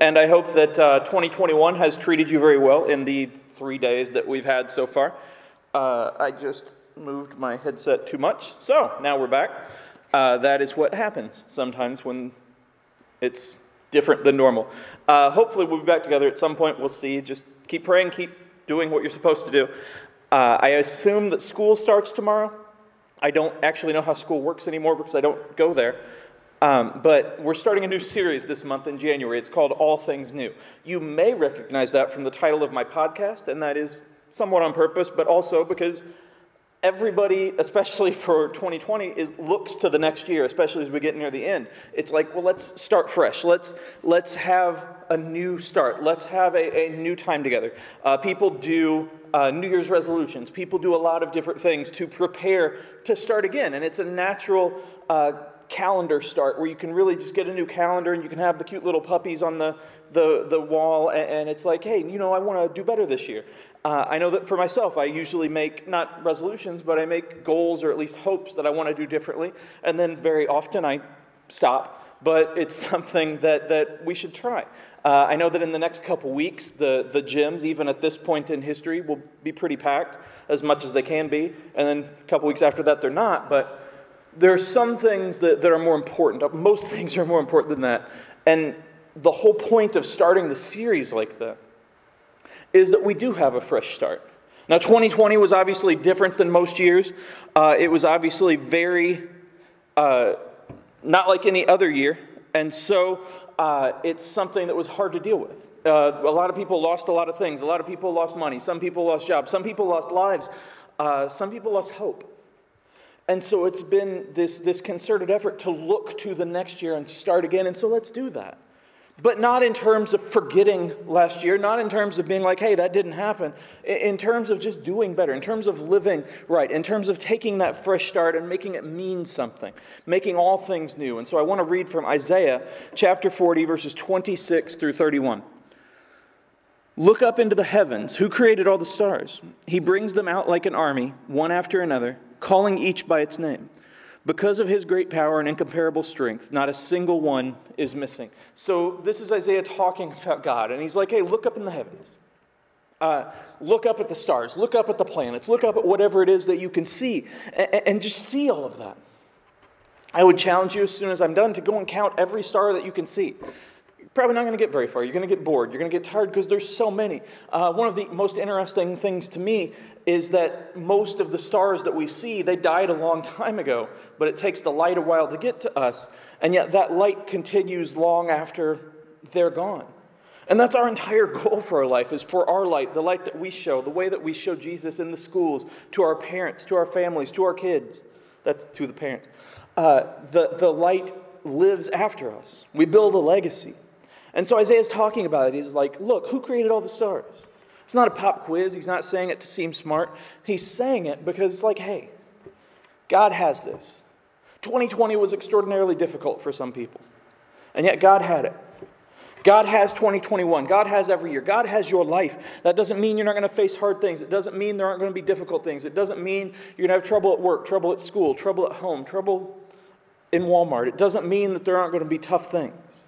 And I hope that uh, 2021 has treated you very well in the three days that we've had so far. Uh, I just moved my headset too much, so now we're back. Uh, that is what happens sometimes when it's different than normal. Uh, hopefully, we'll be back together at some point. We'll see. Just keep praying, keep doing what you're supposed to do. Uh, I assume that school starts tomorrow. I don't actually know how school works anymore because I don't go there. Um, but we're starting a new series this month in January. It's called All Things New. You may recognize that from the title of my podcast, and that is somewhat on purpose, but also because everybody, especially for 2020, is looks to the next year, especially as we get near the end. It's like, well, let's start fresh. Let's let's have a new start. Let's have a, a new time together. Uh, people do uh, New Year's resolutions. People do a lot of different things to prepare to start again, and it's a natural. Uh, calendar start where you can really just get a new calendar and you can have the cute little puppies on the, the, the wall and, and it's like hey you know i want to do better this year. Uh, i know that for myself i usually make not resolutions but i make goals or at least hopes that i want to do differently. And then very often i stop but it's something that, that we should try. Uh, i know that in the next couple weeks the, the gyms even at this point in history will be pretty packed as much as they can be. And then a couple weeks after that they're not. But there are some things that, that are more important. Most things are more important than that. And the whole point of starting the series like that is that we do have a fresh start. Now, 2020 was obviously different than most years. Uh, it was obviously very, uh, not like any other year. And so uh, it's something that was hard to deal with. Uh, a lot of people lost a lot of things. A lot of people lost money. Some people lost jobs. Some people lost lives. Uh, some people lost hope. And so it's been this, this concerted effort to look to the next year and start again. And so let's do that. But not in terms of forgetting last year, not in terms of being like, hey, that didn't happen. In terms of just doing better, in terms of living right, in terms of taking that fresh start and making it mean something, making all things new. And so I want to read from Isaiah chapter 40, verses 26 through 31. Look up into the heavens. Who created all the stars? He brings them out like an army, one after another calling each by its name. Because of his great power and incomparable strength, not a single one is missing. So, this is Isaiah talking about God, and he's like, hey, look up in the heavens. Uh, look up at the stars, look up at the planets, look up at whatever it is that you can see, and, and just see all of that. I would challenge you as soon as I'm done to go and count every star that you can see probably not going to get very far. You're going to get bored. You're going to get tired because there's so many. Uh, one of the most interesting things to me is that most of the stars that we see, they died a long time ago, but it takes the light a while to get to us. And yet that light continues long after they're gone. And that's our entire goal for our life is for our light, the light that we show, the way that we show Jesus in the schools, to our parents, to our families, to our kids. That's to the parents. Uh, the, the light lives after us. We build a legacy. And so Isaiah's talking about it. He's like, look, who created all the stars? It's not a pop quiz. He's not saying it to seem smart. He's saying it because it's like, hey, God has this. 2020 was extraordinarily difficult for some people, and yet God had it. God has 2021. God has every year. God has your life. That doesn't mean you're not going to face hard things. It doesn't mean there aren't going to be difficult things. It doesn't mean you're going to have trouble at work, trouble at school, trouble at home, trouble in Walmart. It doesn't mean that there aren't going to be tough things.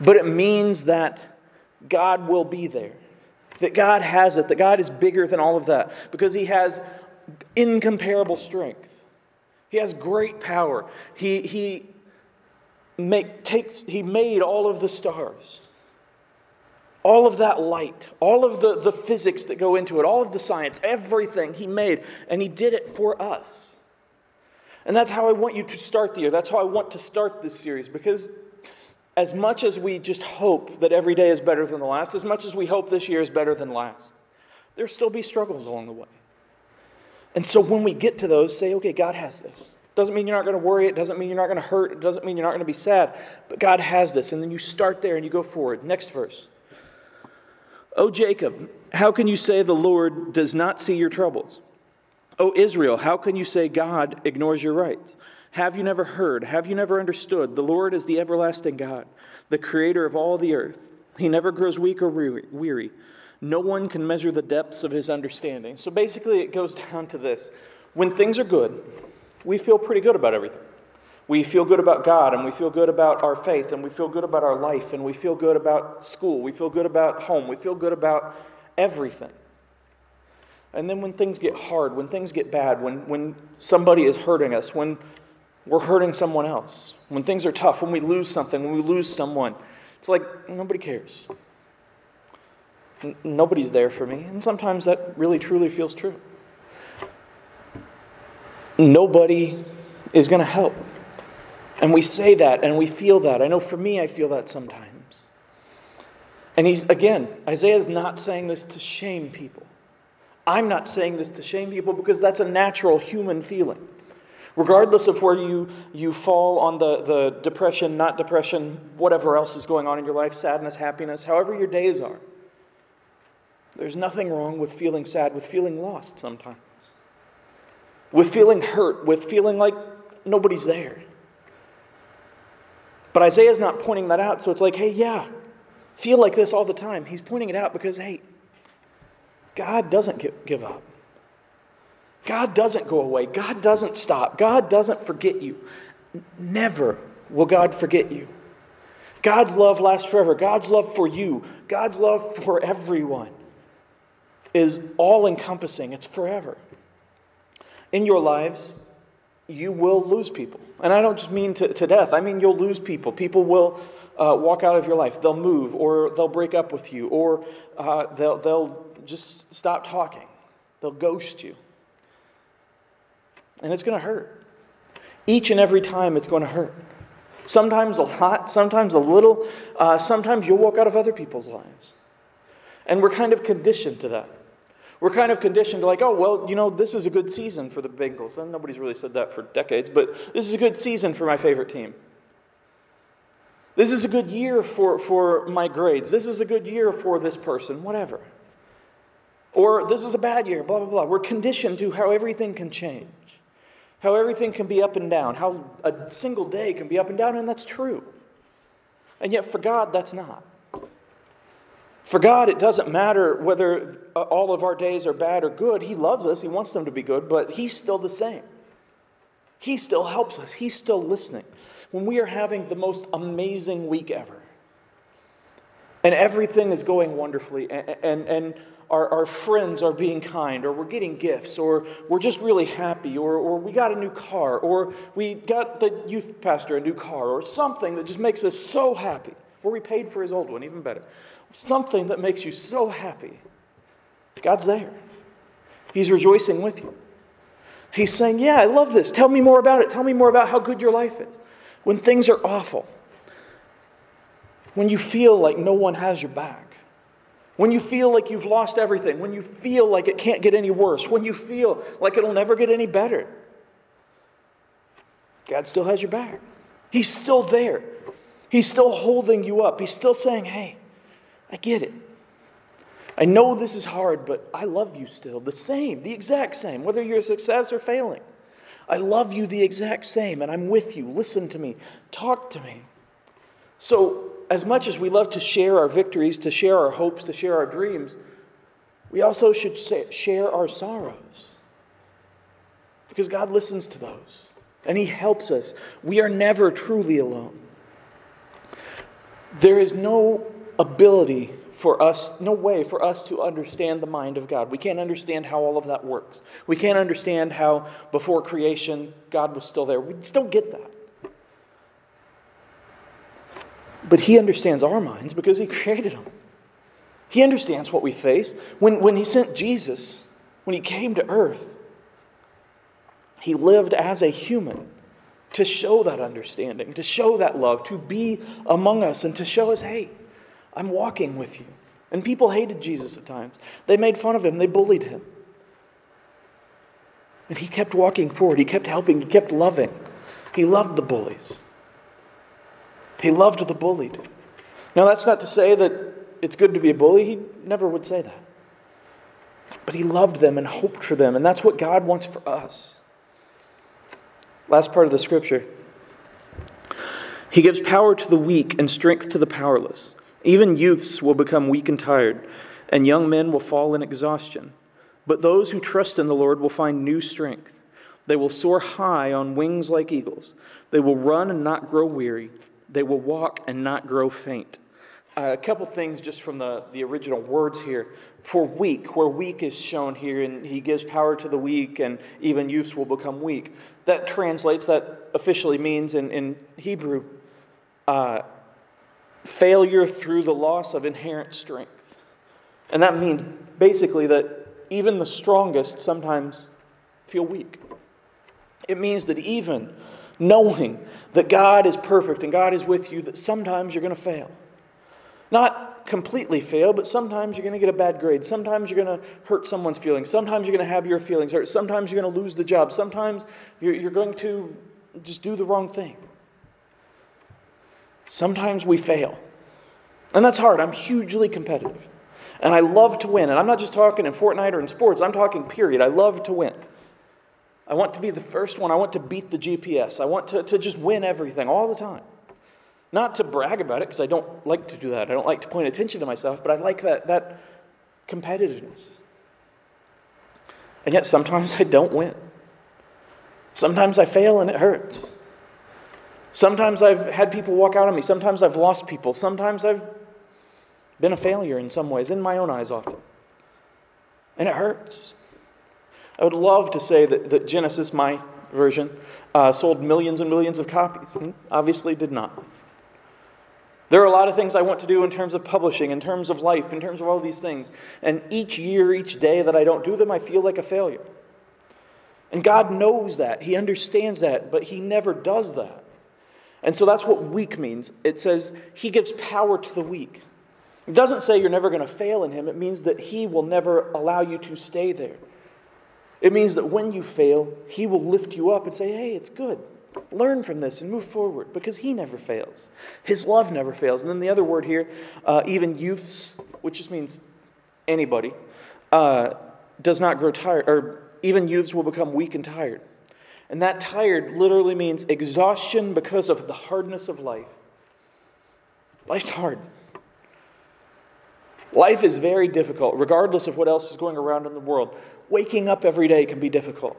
But it means that God will be there, that God has it, that God is bigger than all of that because He has incomparable strength. He has great power. He, he, make, takes, he made all of the stars, all of that light, all of the, the physics that go into it, all of the science, everything He made, and He did it for us. And that's how I want you to start the year. That's how I want to start this series because as much as we just hope that every day is better than the last, as much as we hope this year is better than last, there'll still be struggles along the way. And so when we get to those, say, okay, God has this. Doesn't mean you're not going to worry. It doesn't mean you're not going to hurt. It doesn't mean you're not going to be sad. But God has this. And then you start there and you go forward. Next verse. O Jacob, how can you say the Lord does not see your troubles? O Israel, how can you say God ignores your rights? Have you never heard? Have you never understood? The Lord is the everlasting God, the creator of all the earth. He never grows weak or weary. No one can measure the depths of his understanding. So basically, it goes down to this when things are good, we feel pretty good about everything. We feel good about God and we feel good about our faith and we feel good about our life and we feel good about school. We feel good about home. We feel good about everything. And then when things get hard, when things get bad, when, when somebody is hurting us, when we're hurting someone else, when things are tough, when we lose something, when we lose someone, it's like nobody cares. N- nobody's there for me. And sometimes that really truly feels true. Nobody is going to help. And we say that and we feel that. I know for me, I feel that sometimes. And he's, again, Isaiah is not saying this to shame people. I'm not saying this to shame people because that's a natural human feeling. Regardless of where you, you fall on the, the depression, not depression, whatever else is going on in your life, sadness, happiness, however your days are, there's nothing wrong with feeling sad, with feeling lost sometimes, with feeling hurt, with feeling like nobody's there. But Isaiah's not pointing that out, so it's like, hey, yeah, feel like this all the time. He's pointing it out because, hey, God doesn't give up. God doesn't go away. God doesn't stop. God doesn't forget you. Never will God forget you. God's love lasts forever. God's love for you, God's love for everyone is all encompassing, it's forever. In your lives, you will lose people. And I don't just mean to, to death, I mean you'll lose people. People will uh, walk out of your life, they'll move, or they'll break up with you, or uh, they'll, they'll just stop talking, they'll ghost you. And it's going to hurt. Each and every time it's going to hurt. Sometimes a lot, sometimes a little, uh, sometimes you'll walk out of other people's lives. And we're kind of conditioned to that. We're kind of conditioned to like, oh, well, you know, this is a good season for the Bengals. And nobody's really said that for decades, but this is a good season for my favorite team. This is a good year for, for my grades. This is a good year for this person, whatever. Or this is a bad year, blah, blah, blah. We're conditioned to how everything can change, how everything can be up and down, how a single day can be up and down, and that's true. And yet, for God, that's not. For God, it doesn't matter whether all of our days are bad or good. He loves us, He wants them to be good, but He's still the same. He still helps us, He's still listening. When we are having the most amazing week ever, and everything is going wonderfully, and, and, and our, our friends are being kind, or we're getting gifts, or we're just really happy, or, or we got a new car, or we got the youth pastor a new car, or something that just makes us so happy, or we paid for his old one, even better. Something that makes you so happy. God's there. He's rejoicing with you. He's saying, Yeah, I love this. Tell me more about it. Tell me more about how good your life is. When things are awful, when you feel like no one has your back, when you feel like you've lost everything, when you feel like it can't get any worse, when you feel like it'll never get any better, God still has your back. He's still there. He's still holding you up. He's still saying, Hey, I get it. I know this is hard, but I love you still. The same, the exact same, whether you're a success or failing. I love you the exact same, and I'm with you. Listen to me. Talk to me. So, as much as we love to share our victories, to share our hopes, to share our dreams, we also should share our sorrows. Because God listens to those and He helps us. We are never truly alone. There is no ability for us, no way for us to understand the mind of God. We can't understand how all of that works. We can't understand how before creation God was still there. We just don't get that. But He understands our minds because He created them. He understands what we face. When, when He sent Jesus, when He came to earth, He lived as a human to show that understanding, to show that love, to be among us, and to show us, hey, I'm walking with you. And people hated Jesus at times. They made fun of him, they bullied him. And he kept walking forward, he kept helping, he kept loving. He loved the bullies. He loved the bullied. Now, that's not to say that it's good to be a bully. He never would say that. But he loved them and hoped for them, and that's what God wants for us. Last part of the scripture. He gives power to the weak and strength to the powerless. Even youths will become weak and tired, and young men will fall in exhaustion. But those who trust in the Lord will find new strength. They will soar high on wings like eagles. They will run and not grow weary. They will walk and not grow faint. Uh, a couple things just from the, the original words here. For weak, where weak is shown here, and he gives power to the weak, and even youths will become weak. That translates, that officially means in, in Hebrew, uh, failure through the loss of inherent strength. And that means basically that even the strongest sometimes feel weak. It means that even knowing that God is perfect and God is with you, that sometimes you're going to fail. Not completely fail, but sometimes you're going to get a bad grade. Sometimes you're going to hurt someone's feelings. Sometimes you're going to have your feelings hurt. Sometimes you're going to lose the job. Sometimes you're, you're going to just do the wrong thing. Sometimes we fail. And that's hard. I'm hugely competitive. And I love to win. And I'm not just talking in Fortnite or in sports, I'm talking period. I love to win. I want to be the first one. I want to beat the GPS. I want to, to just win everything all the time. Not to brag about it, because I don't like to do that. I don't like to point attention to myself, but I like that, that competitiveness. And yet sometimes I don't win. Sometimes I fail and it hurts. Sometimes I've had people walk out on me. Sometimes I've lost people. Sometimes I've been a failure in some ways, in my own eyes often. And it hurts. I would love to say that, that Genesis, my version, uh, sold millions and millions of copies. Obviously, did not. There are a lot of things I want to do in terms of publishing, in terms of life, in terms of all these things. And each year, each day that I don't do them, I feel like a failure. And God knows that. He understands that, but He never does that. And so that's what weak means. It says He gives power to the weak. It doesn't say you're never going to fail in Him, it means that He will never allow you to stay there. It means that when you fail, He will lift you up and say, hey, it's good. Learn from this and move forward because He never fails. His love never fails. And then the other word here, uh, even youths, which just means anybody, uh, does not grow tired, or even youths will become weak and tired. And that tired literally means exhaustion because of the hardness of life. Life's hard. Life is very difficult, regardless of what else is going around in the world. Waking up every day can be difficult.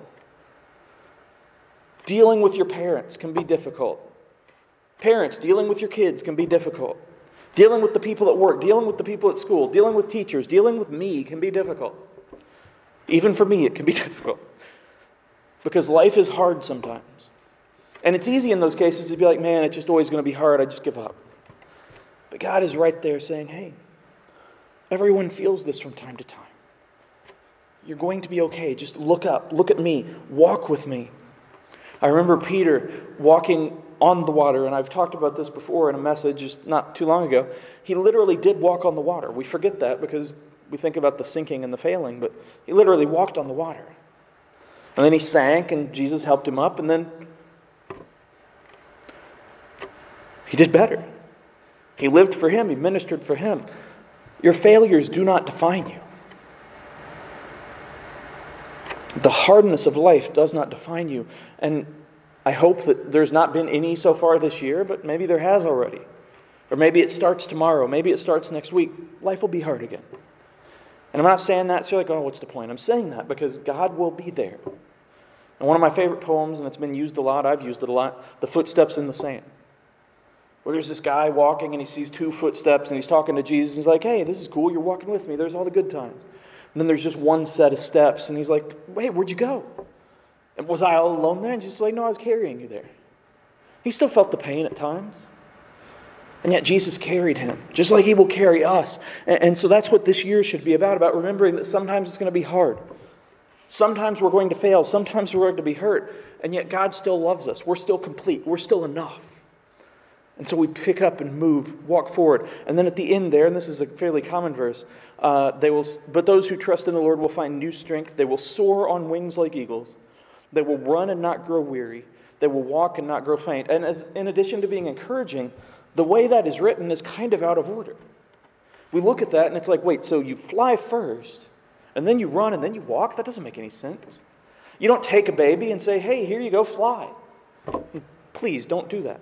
Dealing with your parents can be difficult. Parents, dealing with your kids can be difficult. Dealing with the people at work, dealing with the people at school, dealing with teachers, dealing with me can be difficult. Even for me, it can be difficult. Because life is hard sometimes. And it's easy in those cases to be like, man, it's just always going to be hard. I just give up. But God is right there saying, hey, everyone feels this from time to time. You're going to be okay. Just look up, look at me, walk with me. I remember Peter walking on the water, and I've talked about this before in a message just not too long ago. He literally did walk on the water. We forget that because we think about the sinking and the failing, but he literally walked on the water. And then he sank, and Jesus helped him up, and then he did better. He lived for him, he ministered for him. Your failures do not define you. The hardness of life does not define you. And I hope that there's not been any so far this year, but maybe there has already. Or maybe it starts tomorrow. Maybe it starts next week. Life will be hard again. And I'm not saying that so you're like, oh, what's the point? I'm saying that because God will be there. And one of my favorite poems, and it's been used a lot, I've used it a lot, The Footsteps in the Sand. Where there's this guy walking and he sees two footsteps and he's talking to Jesus. And he's like, hey, this is cool. You're walking with me. There's all the good times. And then there's just one set of steps, and he's like, Wait, where'd you go? And was I all alone there? And Jesus like, No, I was carrying you there. He still felt the pain at times. And yet Jesus carried him, just like he will carry us. And, and so that's what this year should be about, about remembering that sometimes it's going to be hard. Sometimes we're going to fail. Sometimes we're going to be hurt. And yet God still loves us. We're still complete. We're still enough. And so we pick up and move, walk forward. And then at the end there, and this is a fairly common verse, uh, they will, but those who trust in the Lord will find new strength. They will soar on wings like eagles. They will run and not grow weary. They will walk and not grow faint. And as, in addition to being encouraging, the way that is written is kind of out of order. We look at that and it's like, wait, so you fly first, and then you run, and then you walk? That doesn't make any sense. You don't take a baby and say, hey, here you go, fly. Please don't do that.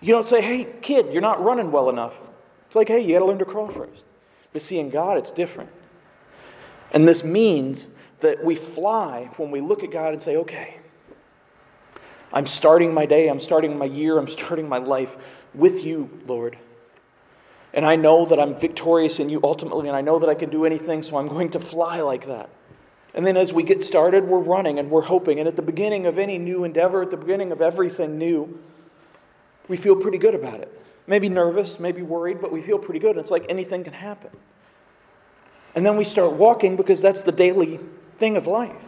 You don't say, hey, kid, you're not running well enough. It's like, hey, you got to learn to crawl first. But see, in God, it's different. And this means that we fly when we look at God and say, okay, I'm starting my day, I'm starting my year, I'm starting my life with you, Lord. And I know that I'm victorious in you ultimately, and I know that I can do anything, so I'm going to fly like that. And then as we get started, we're running and we're hoping. And at the beginning of any new endeavor, at the beginning of everything new, we feel pretty good about it. Maybe nervous, maybe worried, but we feel pretty good. It's like anything can happen. And then we start walking because that's the daily thing of life.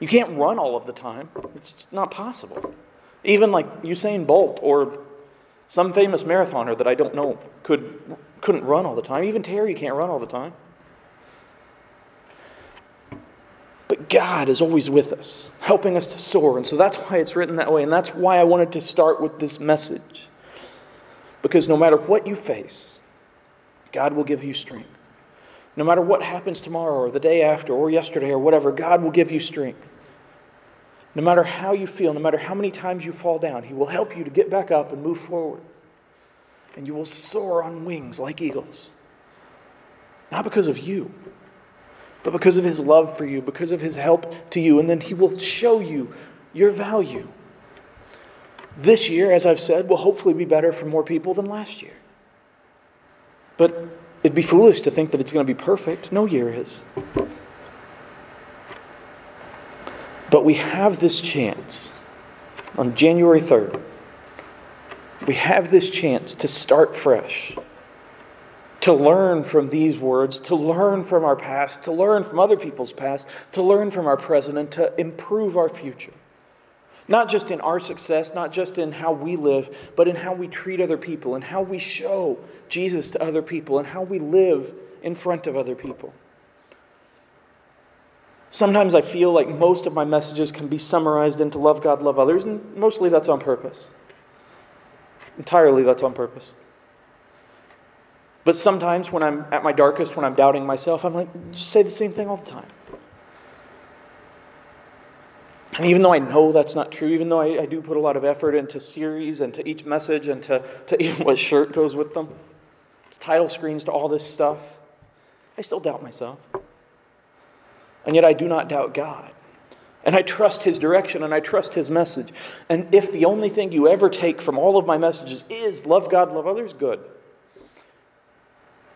You can't run all of the time, it's not possible. Even like Usain Bolt or some famous marathoner that I don't know could, couldn't run all the time. Even Terry can't run all the time. But God is always with us, helping us to soar. And so that's why it's written that way. And that's why I wanted to start with this message. Because no matter what you face, God will give you strength. No matter what happens tomorrow or the day after or yesterday or whatever, God will give you strength. No matter how you feel, no matter how many times you fall down, He will help you to get back up and move forward. And you will soar on wings like eagles. Not because of you, but because of His love for you, because of His help to you. And then He will show you your value. This year, as I've said, will hopefully be better for more people than last year. But It'd be foolish to think that it's going to be perfect. No year is. But we have this chance on January 3rd. We have this chance to start fresh, to learn from these words, to learn from our past, to learn from other people's past, to learn from our present, and to improve our future. Not just in our success, not just in how we live, but in how we treat other people and how we show Jesus to other people and how we live in front of other people. Sometimes I feel like most of my messages can be summarized into love God, love others, and mostly that's on purpose. Entirely that's on purpose. But sometimes when I'm at my darkest, when I'm doubting myself, I'm like, just say the same thing all the time. And even though I know that's not true, even though I, I do put a lot of effort into series and to each message and to, to even what shirt goes with them, to title screens, to all this stuff, I still doubt myself. And yet I do not doubt God. And I trust His direction and I trust His message. And if the only thing you ever take from all of my messages is love God, love others, good.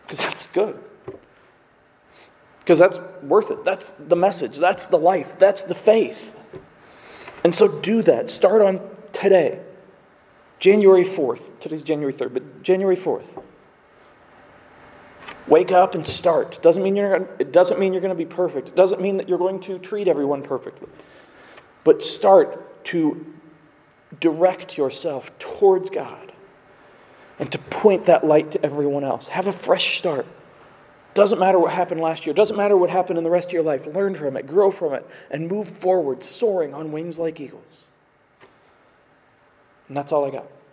Because that's good. Because that's worth it. That's the message. That's the life. That's the faith. And so do that. Start on today, January 4th. Today's January 3rd, but January 4th. Wake up and start. Doesn't mean you're, it doesn't mean you're going to be perfect. It doesn't mean that you're going to treat everyone perfectly. But start to direct yourself towards God and to point that light to everyone else. Have a fresh start. Doesn't matter what happened last year. Doesn't matter what happened in the rest of your life. Learn from it, grow from it, and move forward, soaring on wings like eagles. And that's all I got.